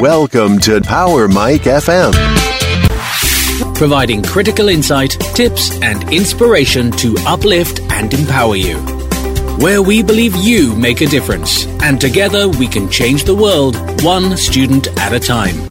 Welcome to Power Mike FM. providing critical insight, tips, and inspiration to uplift and empower you. Where we believe you make a difference, and together we can change the world one student at a time.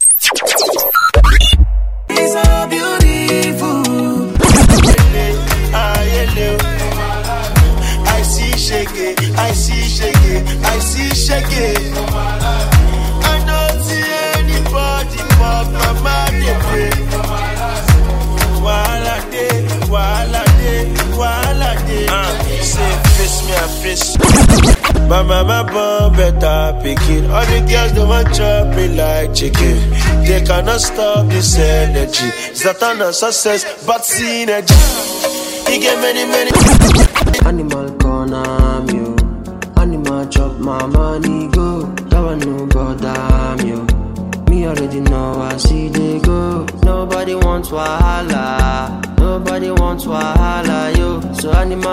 My mama born better pikin. All the girls they want chop me like chicken. They cannot stop this energy. It's not on success, but synergy. He get many, many. Animal corner me. Animal chop my money go. That one no bother me. Me already know I see they go. Nobody wants wahala. Nobody wants wahala, yo. So animal.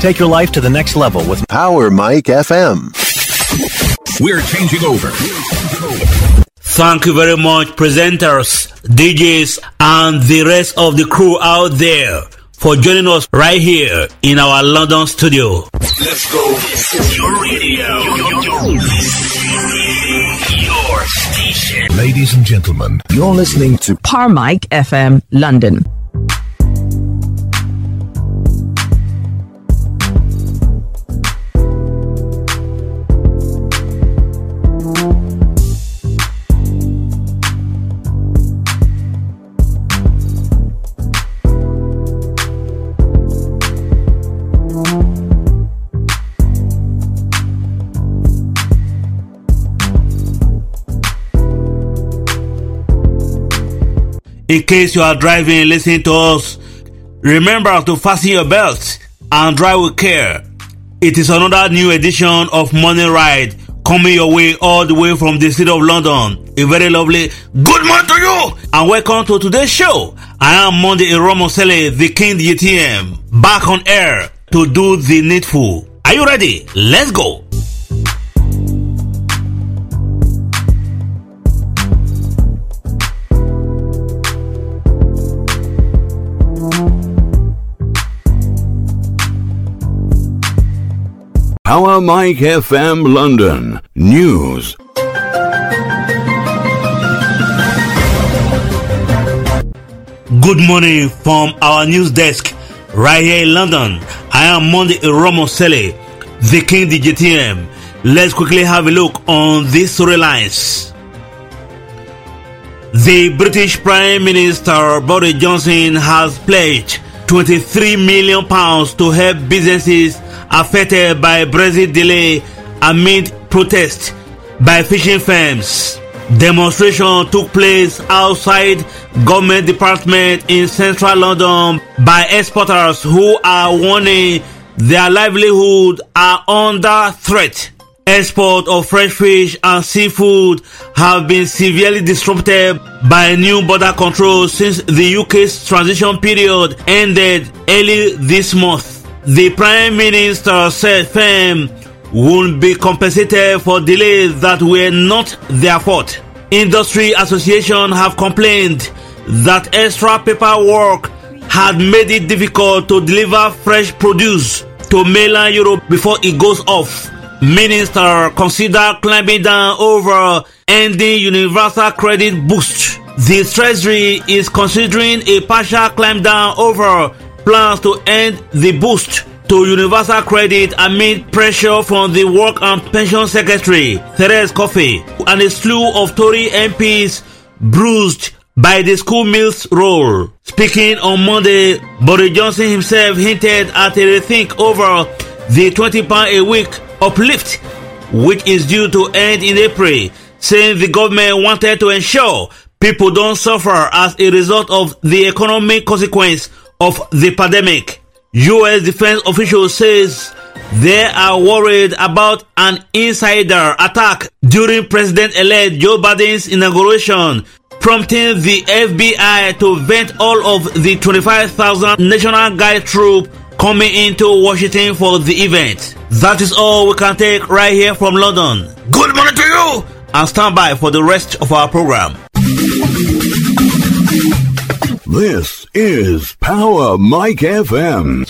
Take your life to the next level with Power Mike FM. We're changing over. Thank you very much, presenters, DJs, and the rest of the crew out there for joining us right here in our London studio. Let's go. This is Your radio. Your station. Ladies and gentlemen, you're listening to Power Mike FM London. In case you are driving, listening to us, remember to fasten your belt and drive with care. It is another new edition of Morning Ride coming your way all the way from the city of London. A very lovely good morning to you and welcome to today's show. I am Monday Iromosele, the King DTM, back on air to do the needful. Are you ready? Let's go. Power Mike FM London. News. Good morning from our news desk right here in London. I am Monday Iromosele, the King DJTM. Let's quickly have a look on these storylines. The British Prime Minister Boris Johnson has pledged 23 million pounds to help businesses affected by Brexit delay amid protests by fishing firms. Demonstration took place outside government department in central London by exporters who are warning their livelihood are under threat. Export of fresh fish and seafood have been severely disrupted by new border controls since the UK's transition period ended early this month. The Prime Minister said firm won't be compensated for delays that were not their fault. Industry associations have complained that extra paperwork had made it difficult to deliver fresh produce to mainland Europe before it goes off. Minister consider climbing down over ending universal credit boost. The Treasury is considering a partial climb down over plans to end the boost to universal credit amid pressure from the Work and Pension Secretary, Therese Coffey, and a slew of Tory MPs bruised by the school meals roll. Speaking on Monday, Boris Johnson himself hinted at a rethink over the 20 pound a week uplift, which is due to end in April, saying the government wanted to ensure people don't suffer as a result of the economic consequence of the pandemic. US defense official says they are worried about an insider attack during President-elect Joe Biden's inauguration, prompting the FBI to vent all of the 25,000 National Guard troops coming into Washington for the event. That is all we can take right here from London. Good morning to you! And stand by for the rest of our program. This is Power Mike FM.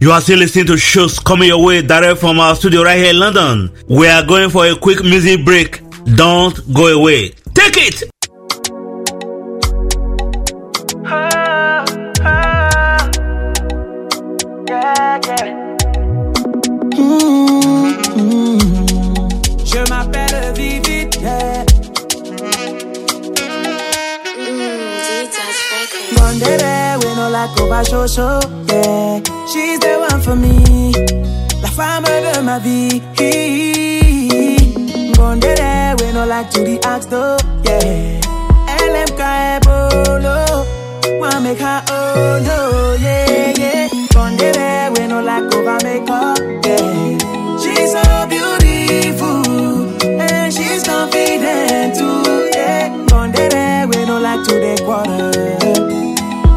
You are still listening to shows coming your way direct from our studio right here in London. We are going for a quick music break. Don't go away. Take it! Show show, yeah. She's the one for me, la femme de ma vie. Bondere, we no like to axe though, yeah. LMK Ebolo, wanna make her oh no, yeah, yeah. Bondere, we no like over makeup, yeah. She's so beautiful, and she's confident too, yeah. Bondere, we no like to the quarter.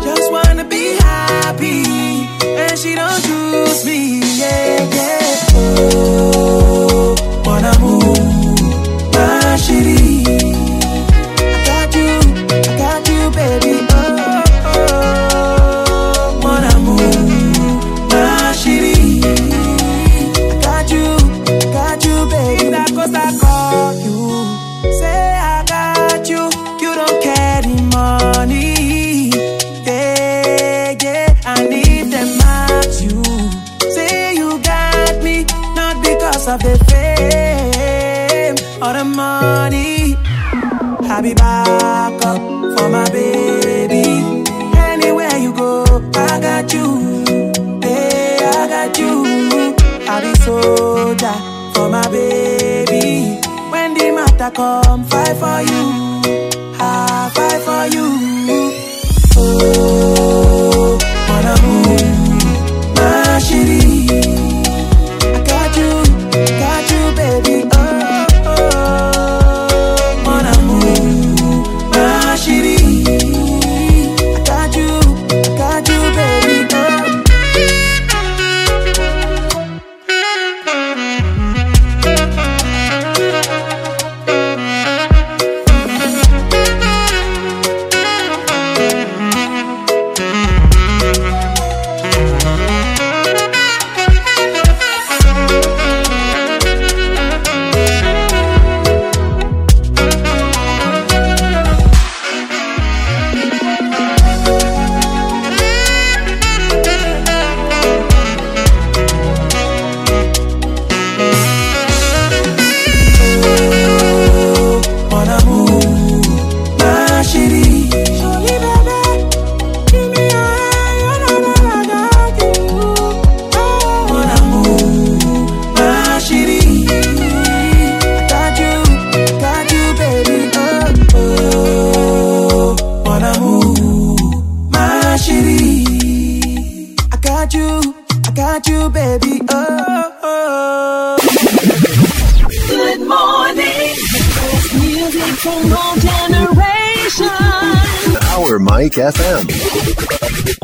Just wanna be happy, and she don't choose me, yeah, yeah. Oh, Cause I call you. Say I got you, you don't the money. Yeah, yeah. And if them ask you, say you got me, not because of the fame or the money. I be back up for my baby. Anywhere you go, I got you. Yeah, I got you. I be soldier for my baby. When the matter come, fight for you. I fight for you. Oh,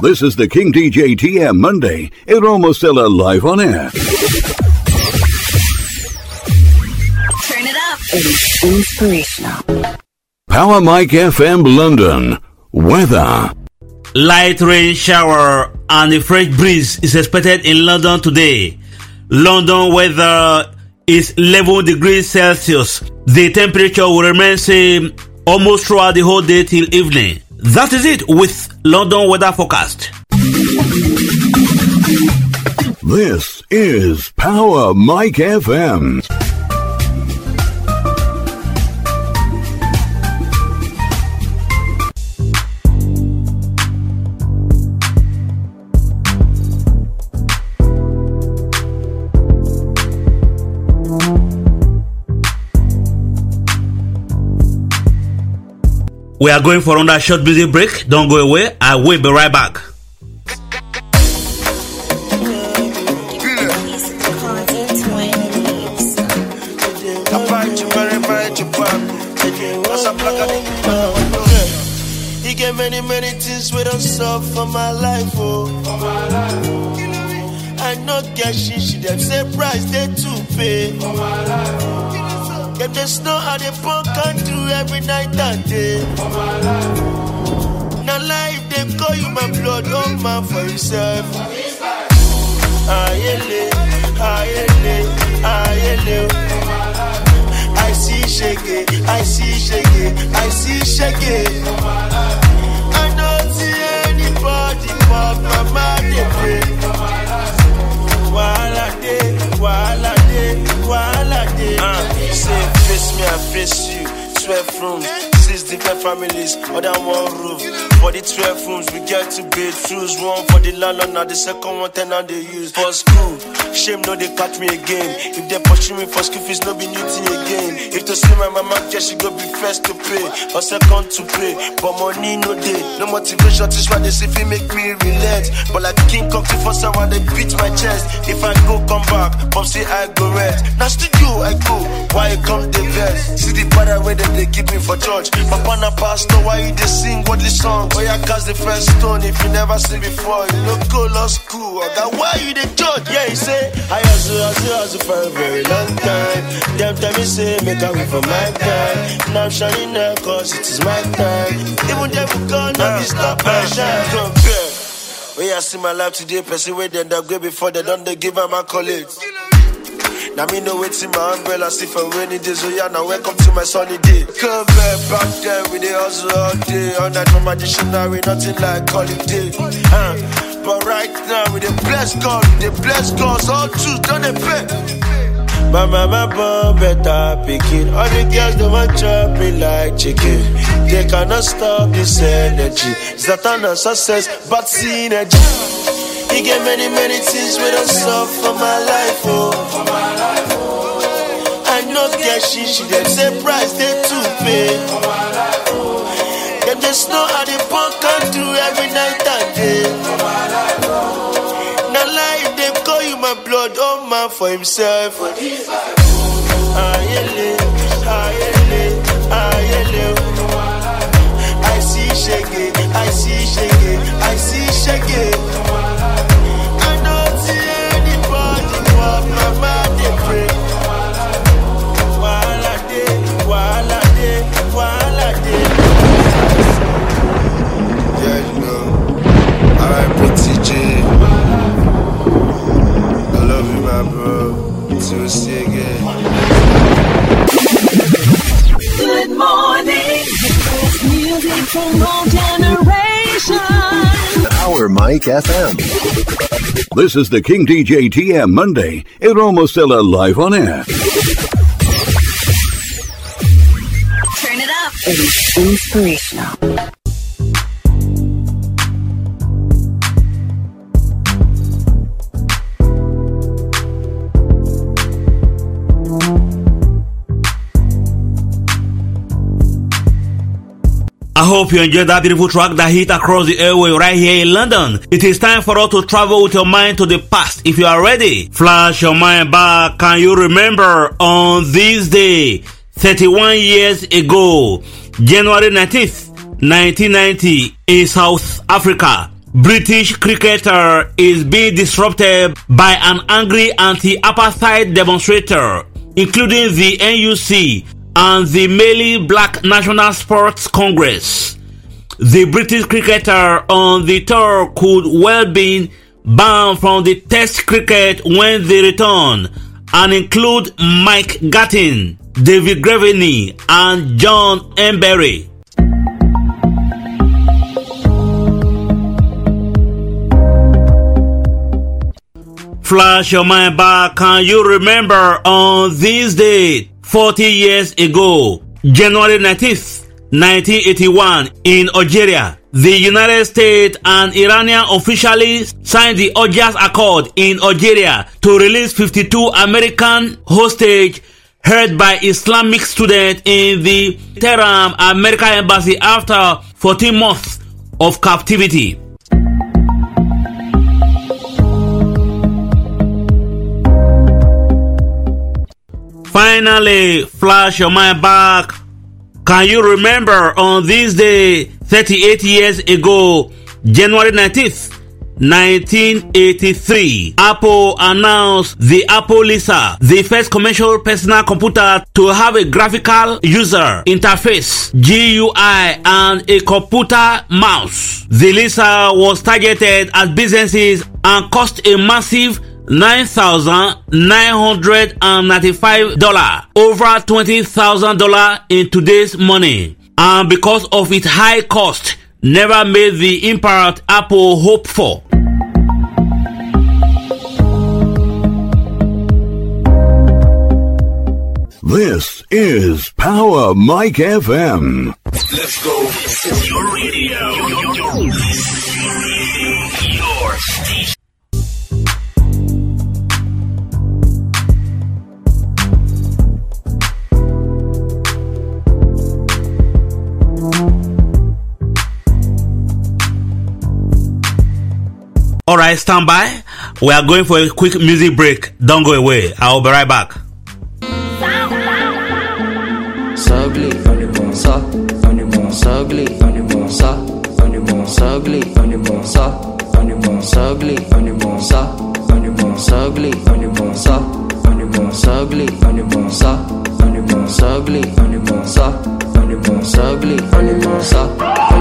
This is the King DJ TM Monday. Iromosele live on air. Turn it up. It's inspirational. Power Mike FM London. Weather. Light rain shower and a fresh breeze is expected in London today. London weather is 11 degrees Celsius. The temperature will remain same almost throughout the whole day till evening. That is it with London weather forecast. This is Power Mike FM. We are going for another short music break. Don't go away. I will be right back. He get many, many things for my life, oh. I know she they too pay. Them just know how they punk and do every night and day. Now life they call you my blood, oh man for yourself. Eh. Ayele, ayele, ayele. I see shege, I see shege, I see shege. I don't see anybody but my mind they pray. Wahala dey, wahala dey, face me, I face you. Twelve rooms, six different families under one roof. For the twelve rooms, we get two bedrooms. One for the landlord, now the second one tenant they use. For school, shame no they catch me again. If they pursue me for school fees, no be new thing again. If to see my mama, guess she go be first to pay or second to pay. But money no day, no motivation. This why they see fi make me relent. But like King Kong, for someone they beat my chest. If I go come back, pop say I go rest. Now studio I go, why you come the best? See the father where them they give me for church. Papa na pastor, why you they sing godly songs? Why oh, you cast the first stone if you never seen before? You no go law school, or that why you the judge? Yeah, he say I hustle, hustle, hustle for a very long time. Them tell me say make a way for my time. Now I'm shining now cause it is my time. Even devil gone, now be stop my shine. Compare. When I see my life today, person where they done go before they done they give up my colleagues. Now me know it's in my umbrella, see for rainy days, so yeah, now welcome to my sunny day. Come back, back then, we the hustle all day, night from my dictionary, nothing like holiday. Uh, but right now, we the bless God, we the bless God, all truth, don't they pay? My mama born better picking. All the girls they want chop me like chicken. They cannot stop this energy. It's not an success, but synergy. He get many, many things we don't solve for my life, oh. I know get shit, she them say price they too pay. Them just know how they punk and do every night and day. Now life they call blood, oh man for himself. I see shege, I see shege, I see shege. Bro. Till see again. Good morning. Best music from all generations. Power Mike FM. This is the King DJ TM Monday. Iromosele live on air. Turn it up. It is inspirational. I hope you enjoyed that beautiful track that hit across the airway right here in London. It is time for us to travel with your mind to the past. If you are ready, flash your mind back. Can you remember on this day, 31 years ago, January 19th, 1990, in South Africa, British cricketer is being disrupted by an angry anti-apartheid demonstrator, including the NUC and the Mali Black National Sports Congress. The British cricketer on the tour could well be banned from the test cricket when they return and include Mike Gatting, David Graveney, and John Emburey. Flash your mind back. Can you remember on this day, 40 years ago, January 19th, 1981, in Algeria, the United States and Iranian officially signed the Algiers Accord in Algeria to release 52 American hostages held by Islamic students in the Tehran American embassy after 14 months of captivity. Finally, flash your mind back. Can you remember on this day, 38 years ago, January 19th, 1983, Apple announced the Apple Lisa, the first commercial personal computer to have a graphical user interface, GUI, and a computer mouse. The Lisa was targeted at businesses and cost a massive $9,995, over $20,000 in today's money. And because of its high cost, never made the impact Apple hope for. This is Power Mike FM. Let's go. This is Your radio. Your station. All right, stand by. We are going for a quick music break. Don't go away. I will be right back. Sugly, sa, sugly, sa, sa,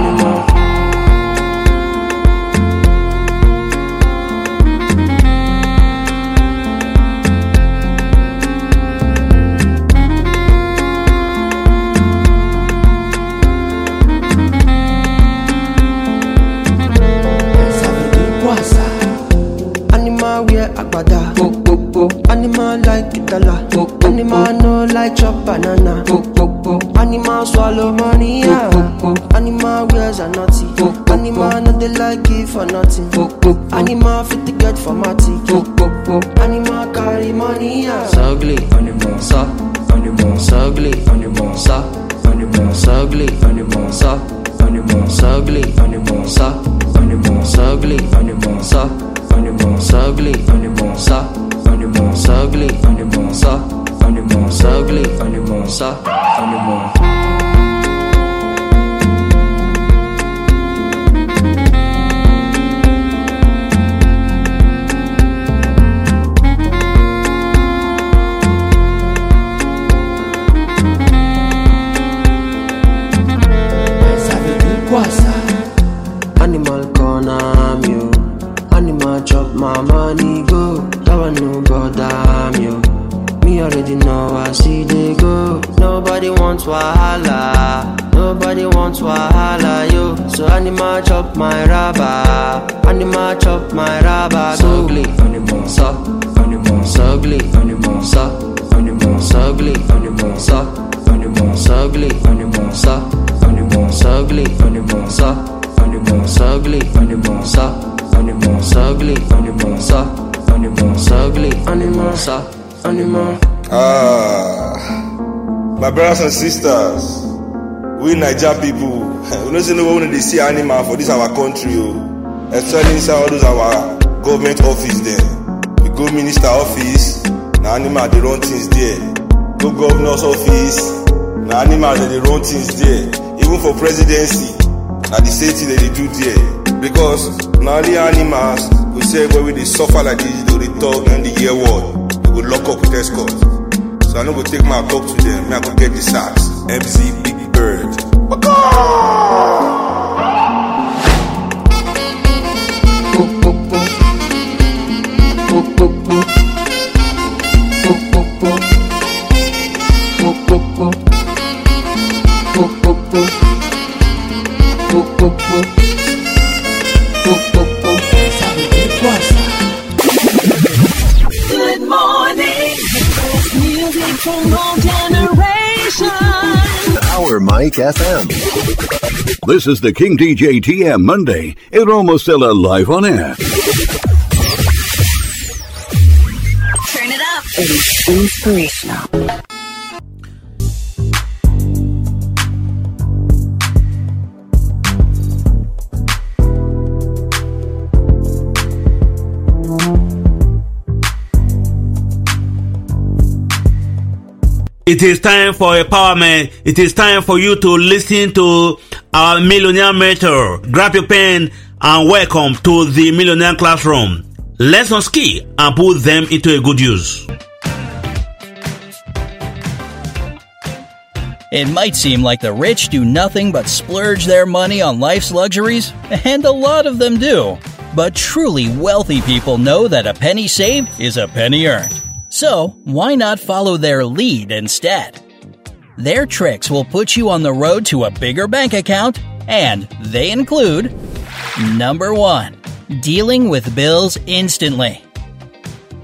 banana. Animal swallow money. Yeah. Animal wears a naughty. Animal no they like give for nothing. Animal fit to get for matty. sa kami mo. chop my raba. Animal chop my raba. ugly animal, so, animal, ugly animal, so, animal, ugly animal, so, animal, ugly animal, so, animal, ugly animal, so, animal, ugly animal, so, animal, ugly animal, so, animal, sugly, animal, so, animal. Ah, my brothers and sisters. We Naija people, we don't say no one they see animal for this our country, oh. Especially inside all those our government office there. We go minister office, na animal they run things there. Go governor's office, na animal they dey run things there. Even for presidency, na the same thing they dey do there. Because na only animals go say everybody wey dey suffer like this, they dey talk and the hear word. They go lock up with escort. So I no go take my talk to them. Me I go get the. MZ Big Bird. Power Mike FM. This is the King DJ TM Monday. Iromosele live on air. Turn it up. It is inspirational. It is time for empowerment. It is time for you to listen to our Millionaire Mentor. Grab your pen and welcome to the Millionaire Classroom. Lessons key and put them into a good use. It might seem like the rich do nothing but splurge their money on life's luxuries, and a lot of them do. But truly wealthy people know that a penny saved is a penny earned. So, why not follow their lead instead? Their tricks will put you on the road to a bigger bank account, and they include Number 1. Dealing with bills instantly.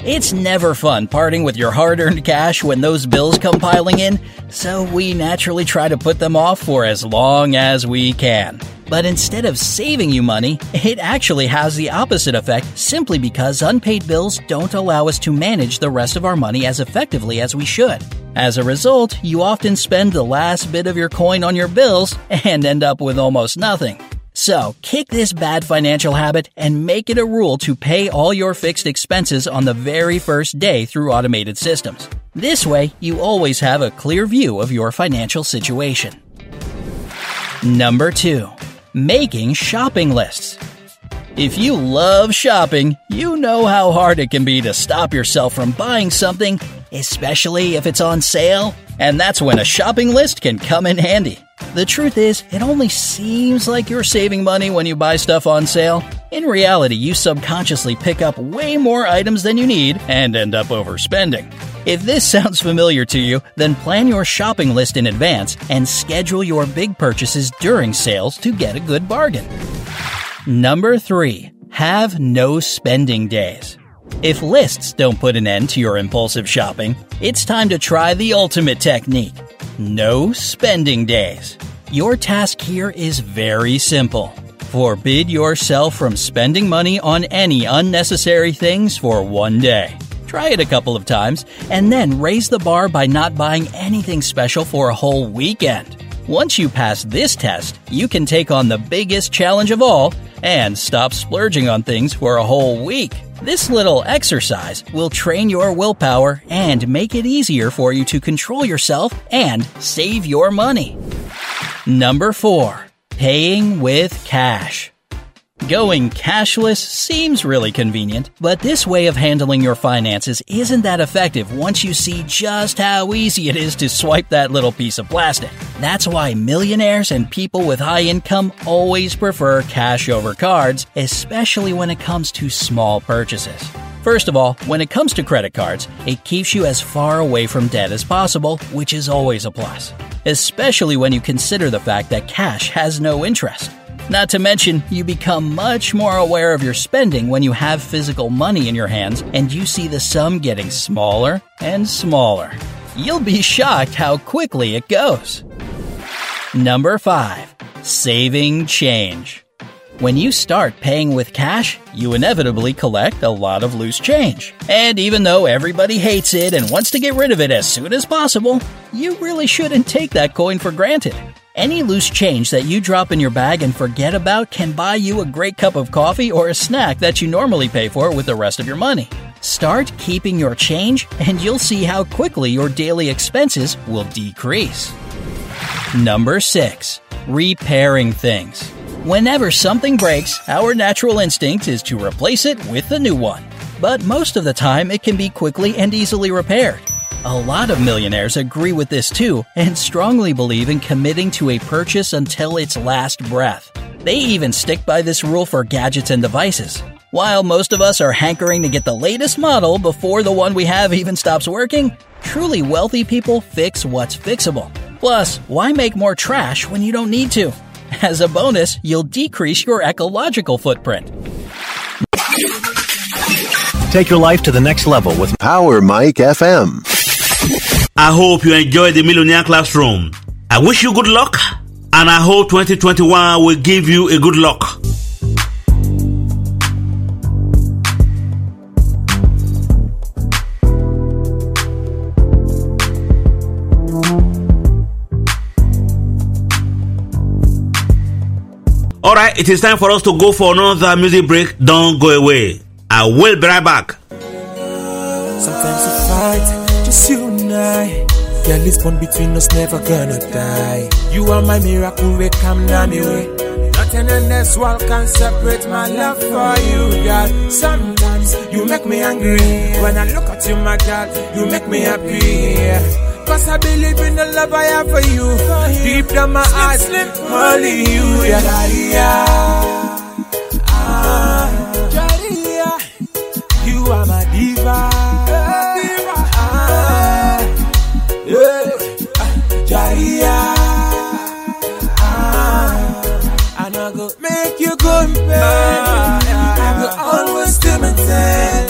It's never fun parting with your hard earned cash when those bills come piling in, so we naturally try to put them off for as long as we can. But instead of saving you money, it actually has the opposite effect simply because unpaid bills don't allow us to manage the rest of our money as effectively as we should. As a result, you often spend the last bit of your coin on your bills and end up with almost nothing. So, kick this bad financial habit and make it a rule to pay all your fixed expenses on the very first day through automated systems. This way, you always have a clear view of your financial situation. Number 2. Making shopping lists. If you love shopping, you know how hard it can be to stop yourself from buying something, especially if it's on sale. And that's when a shopping list can come in handy. The truth is, it only seems like you're saving money when you buy stuff on sale. In reality, you subconsciously pick up way more items than you need and end up overspending. If this sounds familiar to you, then plan your shopping list in advance and schedule your big purchases during sales to get a good bargain. Number 3. Have no spending days. If lists don't put an end to your impulsive shopping, it's time to try the ultimate technique no spending days. Your task here is very simple. Forbid yourself from spending money on any unnecessary things for one day. Try it a couple of times, and then raise the bar by not buying anything special for a whole weekend. Once you pass this test, you can take on the biggest challenge of all and stop splurging on things for a whole week. This little exercise will train your willpower and make it easier for you to control yourself and save your money. Number 4. Paying with cash. Going cashless seems really convenient, but this way of handling your finances isn't that effective once you see just how easy it is to swipe that little piece of plastic. That's why millionaires and people with high income always prefer cash over cards, especially when it comes to small purchases. First of all, when it comes to credit cards, it keeps you as far away from debt as possible, which is always a plus. Especially when you consider the fact that cash has no interest. Not to mention, you become much more aware of your spending when you have physical money in your hands and you see the sum getting smaller and smaller. You'll be shocked how quickly it goes. Number 5. Saving change. When you start paying with cash, you inevitably collect a lot of loose change. And even though everybody hates it and wants to get rid of it as soon as possible, you really shouldn't take that coin for granted. Any loose change that you drop in your bag and forget about can buy you a great cup of coffee or a snack that you normally pay for with the rest of your money. Start keeping your change, and you'll see how quickly your daily expenses will decrease. Number 6. Repairing things. Whenever something breaks, our natural instinct is to replace it with a new one. But most of the time, it can be quickly and easily repaired. A lot of millionaires agree with this too and strongly believe in committing to a purchase until its last breath. They even stick by this rule for gadgets and devices. While most of us are hankering to get the latest model before the one we have even stops working, truly wealthy people fix what's fixable. Plus, why make more trash when you don't need to? As a bonus, you'll decrease your ecological footprint. Take your life to the next level with Power Mike FM. I hope you enjoy the Millionaire Classroom. I wish you good luck, and I hope 2021 will give you a good luck. All right, it is time for us to go for another music break. Don't go away. I will be right back. Sometimes we fight, just you and I. Girl, this bond between us never gonna die. You are my miracle, we come way. Nothing in this world can separate my love for you. Sometimes you make me angry. When I look at you, my girl, you make me happy. Cause I believe in the love I have for you. Deep down my heart, only you, yeah, yeah. Ah, Jaria, you are my diva. Yeah. Jaria, and I go make you go in bed. I go always do my thing.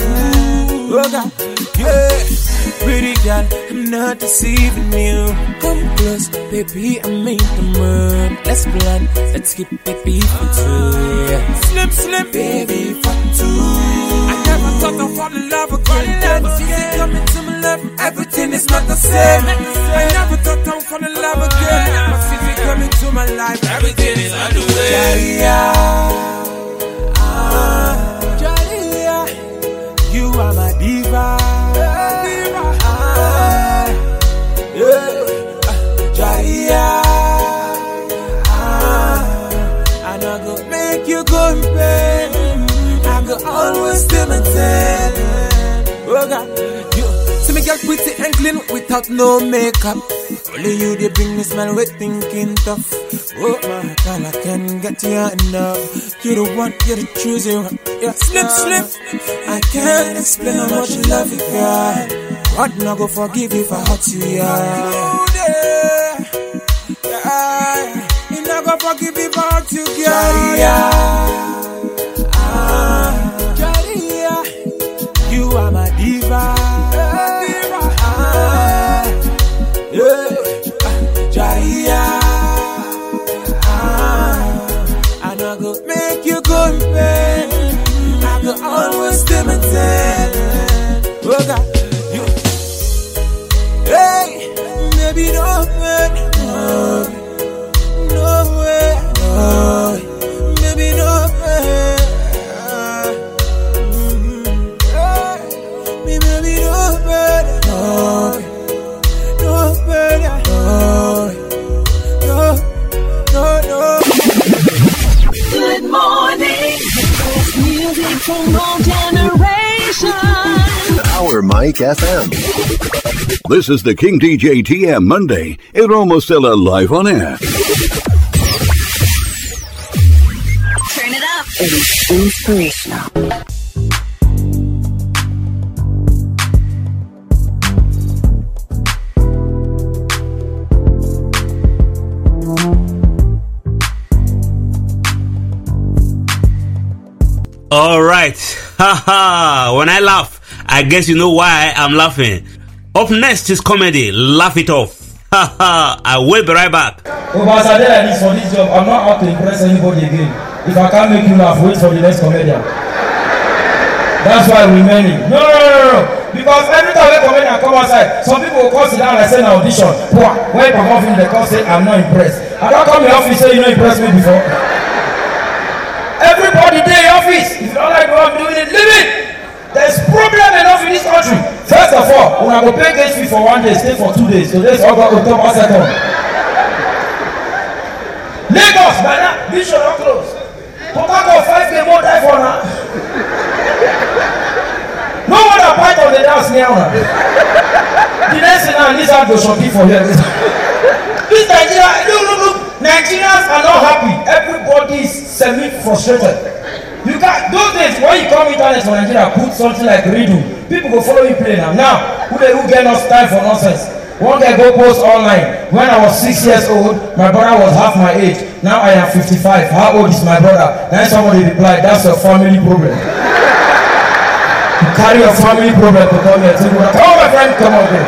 Yeah. Pretty girl, I'm not deceiving you. Come close, baby, I'm in the mood. Let's plan, let's keep baby for two. Yeah. Slim, slim, baby, for two. I never thought I'd fall in love again. Since you come into my life, everything is not the same. I never thought I'd fall in love again. But since you come into my life, everything is on the way. Yeah, ah, Jalia, you are my diva. You in pain. I go always still thing. Oh God, you see me get pretty and clean without no makeup. Only you they bring me smile with thinking tough. Oh my God, I can't get you enough. You the one, you're the choosing one. Yeah, slip, slip. I can't explain how much love you, girl. What not go forgive if I hurt you, yeah. You go forgive I hurt you, girl. Yeah, ah, you are my diva. This is the King DJ TM Monday. Iromosele live on air. Turn it up. It is inspirational. All right. Haha. when I laugh, I guess you know why I'm laughing. Up next is comedy. Laugh it off. Haha. I will be right back. Did like for this job, I'm not out to impress anybody again. If I can't make you laugh, wait for the next comedian. That's why we many. No, no, no, no. Because every time a comedian come outside, some people will call sit down and say na audition. Poor. When perform film, they come say I'm not impressed. I don't come in office say you no impress me before. Everybody dey in office. If you don't like what I'm doing, leave it. There's problem enough in this country. First of all, una go pay gate fee for one day, stay for two days. Today's August, October, second. Lagos, by now, Bishop don close. Harcourt, five k more die for now. No wonder Python dey dance near una. The next thing now, Lizard go shopping for here. This Nigeria, look, look, look. Nigerians are not happy. Everybody is semi-frustrated. You can those days when you come internet for Nigeria, put something like riddle. People go follow you play now. Now, who dey who get enough time for nonsense? One guy go post online. When I was six years old, my brother was half my age. Now I am 55. How old is my brother? Then somebody replied, that's a family problem. you carry your family problem to come here. Come on, my friend, come on, bro.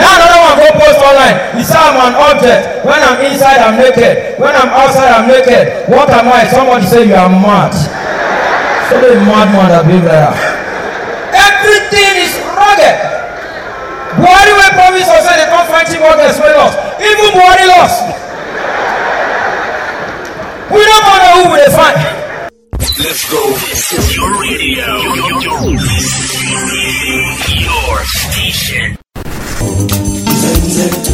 Now another one go post online. He say I'm an object. When I'm inside, I'm naked. When I'm outside, I'm naked. What am I? Somebody say you are mad. So the madman that be there. Everything is rugged. Buhari wey promise us say they come find chief workers wey lost. Even Buhari lost. We go know who we dey find. Let's go. This is your radio. Your station. Kama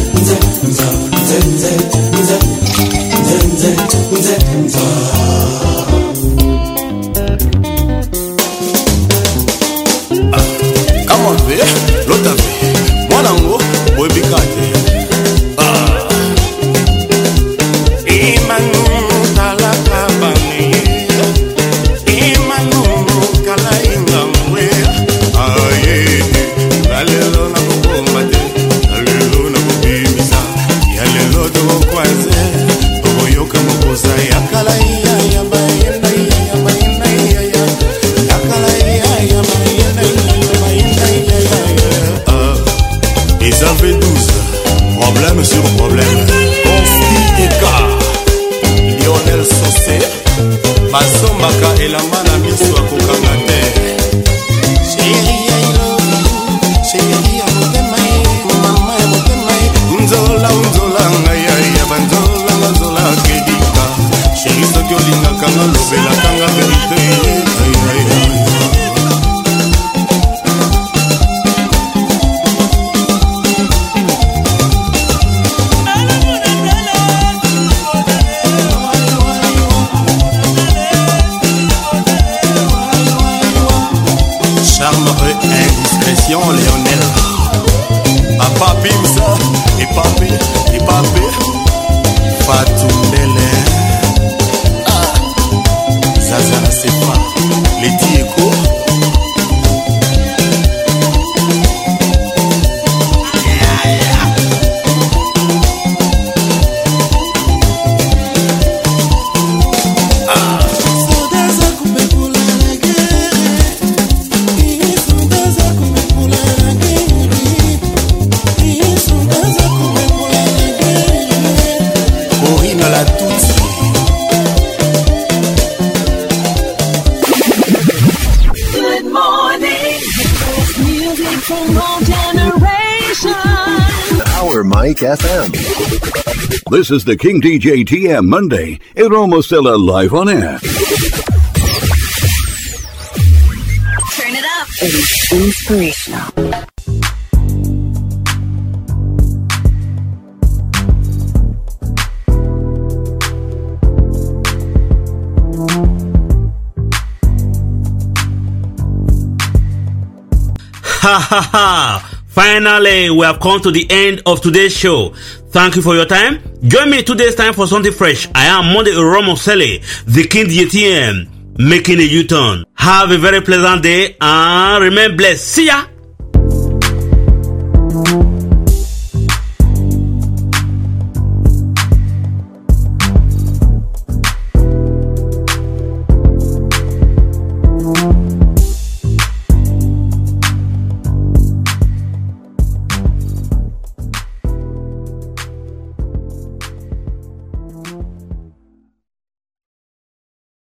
This is the King DJ TM Monday. Iromosele live on air. Turn it up. It is inspirational. Ha ha ha! Finally, we have come to the end of today's show. Thank you for your time. Join me today's time for something fresh. I am Monday Romo Sele, the King DTM, making a U-turn. Have a very pleasant day and remain blessed. See ya!